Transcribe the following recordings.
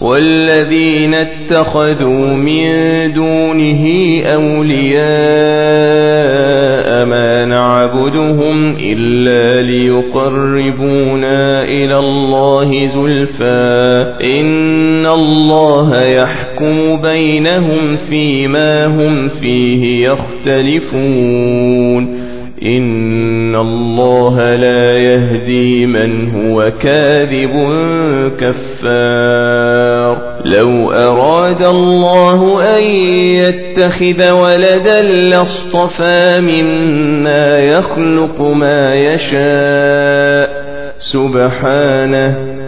والذين اتخذوا من دونه أولياء ما نعبدهم إلا ليقربونا إلى الله زلفى. إن الله يحكم بينهم فيما هم فيه يختلفون. إن الله لا يهدي من هو كاذب كفار. لو أراد الله أن يتخذ ولدا لاصطفى مما يخلق ما يشاء. سبحانه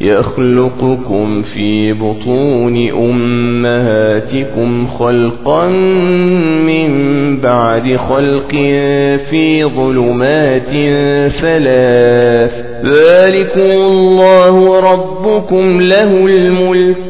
يخلقكم في بطون أمهاتكم خلقا من بعد خلق في ظلمات ثلاث. ذلكم الله ربكم له الملك.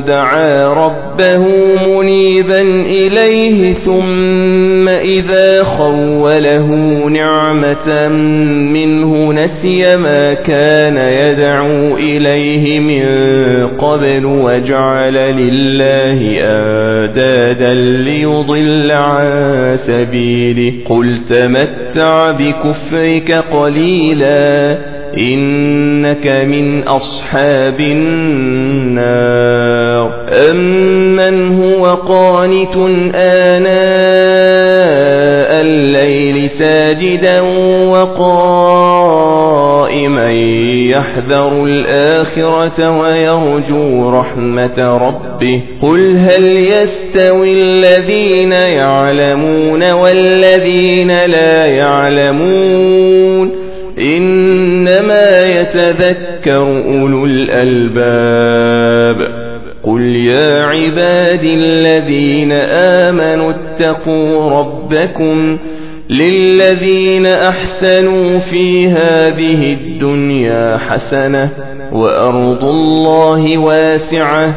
دعا ربه منيبا إليه ثم إذا خوله نعمة منه نسي ما كان يدعو إليه من قبل وجعل لله آدادا ليضل عن سبيله قل تمتع بكفرك قليلا إنك من أصحاب النار. أمن هو قانت آناء الليل ساجدا وقائما يحذر الآخرة ويرجو رحمة ربه. قل هل يستوي الذين يعلمون والذين لا يعلمون؟ إنما يتذكر أولو الألباب. قل يا عبادي الذين آمنوا اتقوا ربكم للذين أحسنوا في هذه الدنيا حسنة وأرض الله واسعة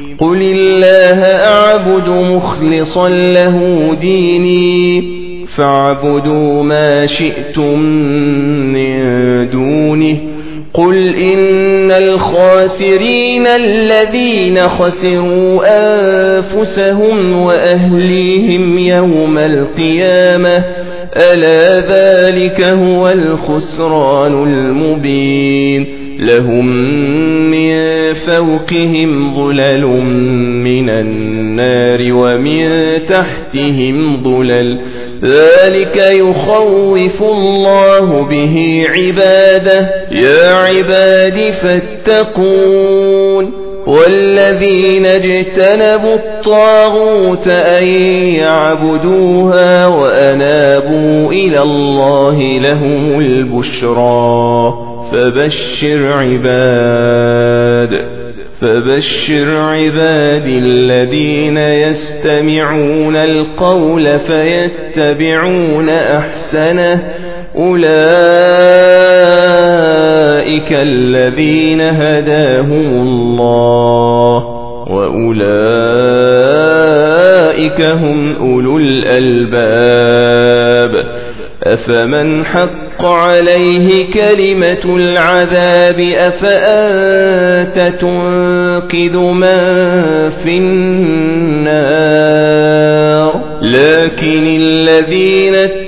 قل الله أعبد مخلصا له ديني فاعبدوا ما شئتم من دونه قل إن الخاسرين الذين خسروا أنفسهم وأهليهم يوم القيامة ألا ذلك هو الخسران المبين لهم فوقهم ظلل من النار ومن تحتهم ظلل. ذلك يخوف الله به عباده. يا عباد فاتقون. والذين اجتنبوا الطاغوت أن يعبدوها وأنابوا إلى الله لهم البشرى. فبشر عباد فبشر عبادي الذين يستمعون القول فيتبعون أحسنه أولئك الذين هداهم الله وأولئك هم أولو الألباب. أفمن حق عليه كلمة العذاب أفأنت تنقذ من في النار؟ لكن الذين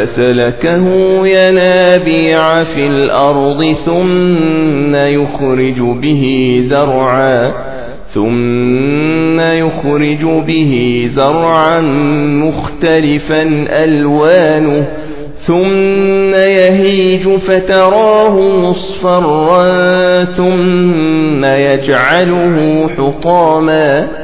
فسلكه ينابيع في الأرض ثم يخرج به زرعا ثم يخرج به زرعا مختلفا ألوانه ثم يهيج فتراه مصفرا ثم يجعله حطاما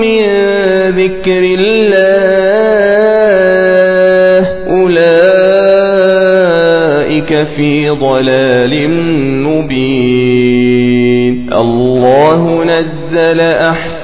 من ذكر الله أولئك في ضلال مبين. الله نزل أحسن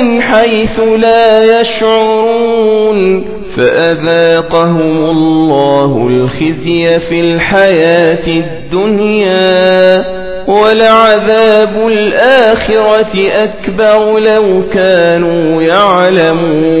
من حيث لا يشعرون فأذاقهم الله الخزي في الحياة الدنيا ولعذاب الآخرة أكبر لو كانوا يعلمون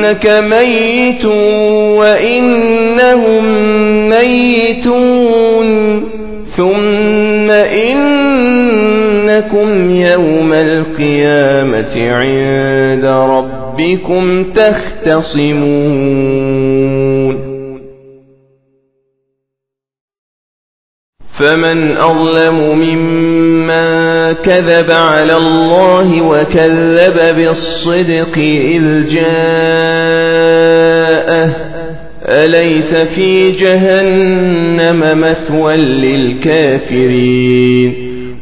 إنك ميت وإنهم ميتون. ثم إنكم يوم القيامة عند ربكم تختصمون. فمن أظلم ممن كذب على الله وكذب بالصدق إذ جاءه أليس في جهنم مثوى للكافرين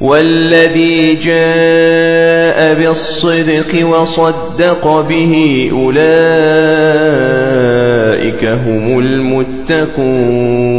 والذي جاء بالصدق وصدق به أولئك هم المتقون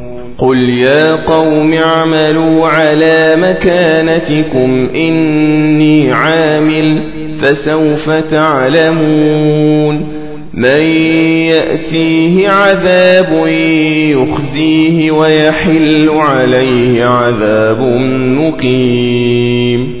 قل يا قوم اعملوا على مكانتكم إني عامل فسوف تعلمون من يأتيه عذاب يخزيه ويحل عليه عذاب مقيم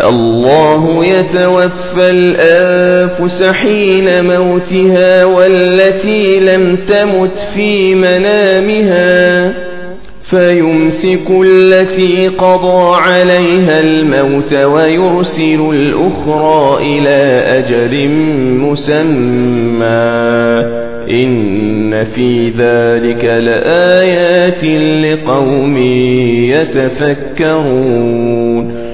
الله يتوفى الأنفس حين موتها والتي لم تمت في منامها فيمسك التي قضى عليها الموت ويرسل الأخرى إلى أجل مسمى. إن في ذلك لآيات لقوم يتفكرون.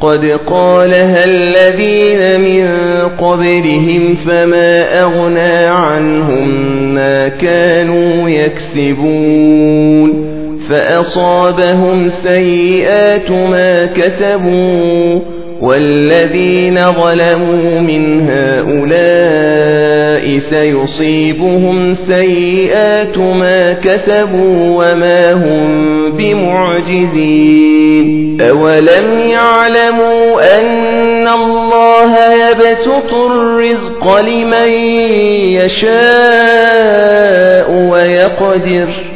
قد قالها الذين من قبلهم فما أغنى عنهم ما كانوا يكسبون فأصابهم سيئات ما كسبوا والذين ظلموا من هؤلاء سيصيبهم سيئات ما كسبوا وما هم بمعجزين. أولم يعلموا أن الله يبسط الرزق لمن يشاء ويقدر؟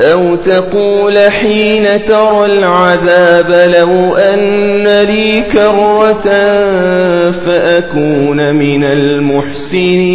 أو تقول حين ترى العذاب لو أن لي كرة فأكون من المحسنين.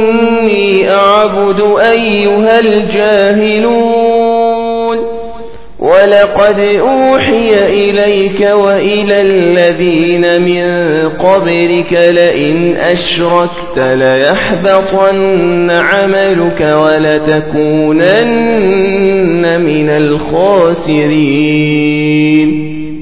تأمروني أعبد أيها الجاهلون. ولقد أوحي إليك وإلى الذين من قبلك لئن أشركت ليحبطن عملك ولتكونن من الخاسرين.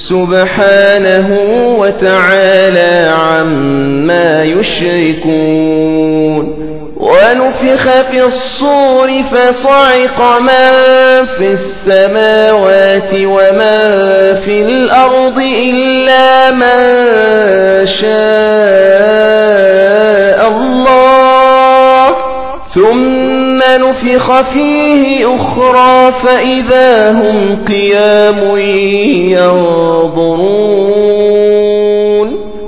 سبحانه وتعالى عما يشركون. ونفخ في الصور فصعق من في السماوات ومن في الأرض إلا من شاء. ثم نفخ فيه أخرى فإذا هم قيام ينظرون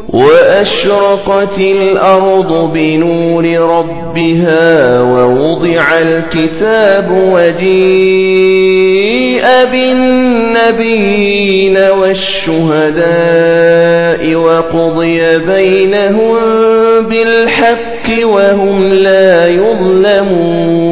وأشرقت الأرض بنور ربها ووضع الكتاب وجيء بالنبيين والشهداء وقضي بينهم بالحق وهم لا يظلمون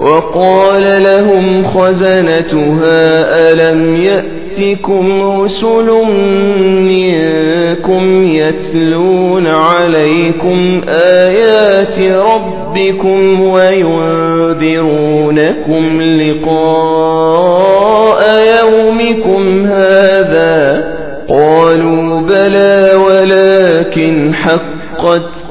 وقال لهم خزنتها ألم يأتكم رسل منكم يتلون عليكم آيات ربكم وينذرونكم لقاء يومكم هذا؟ قالوا بلى ولكن حقت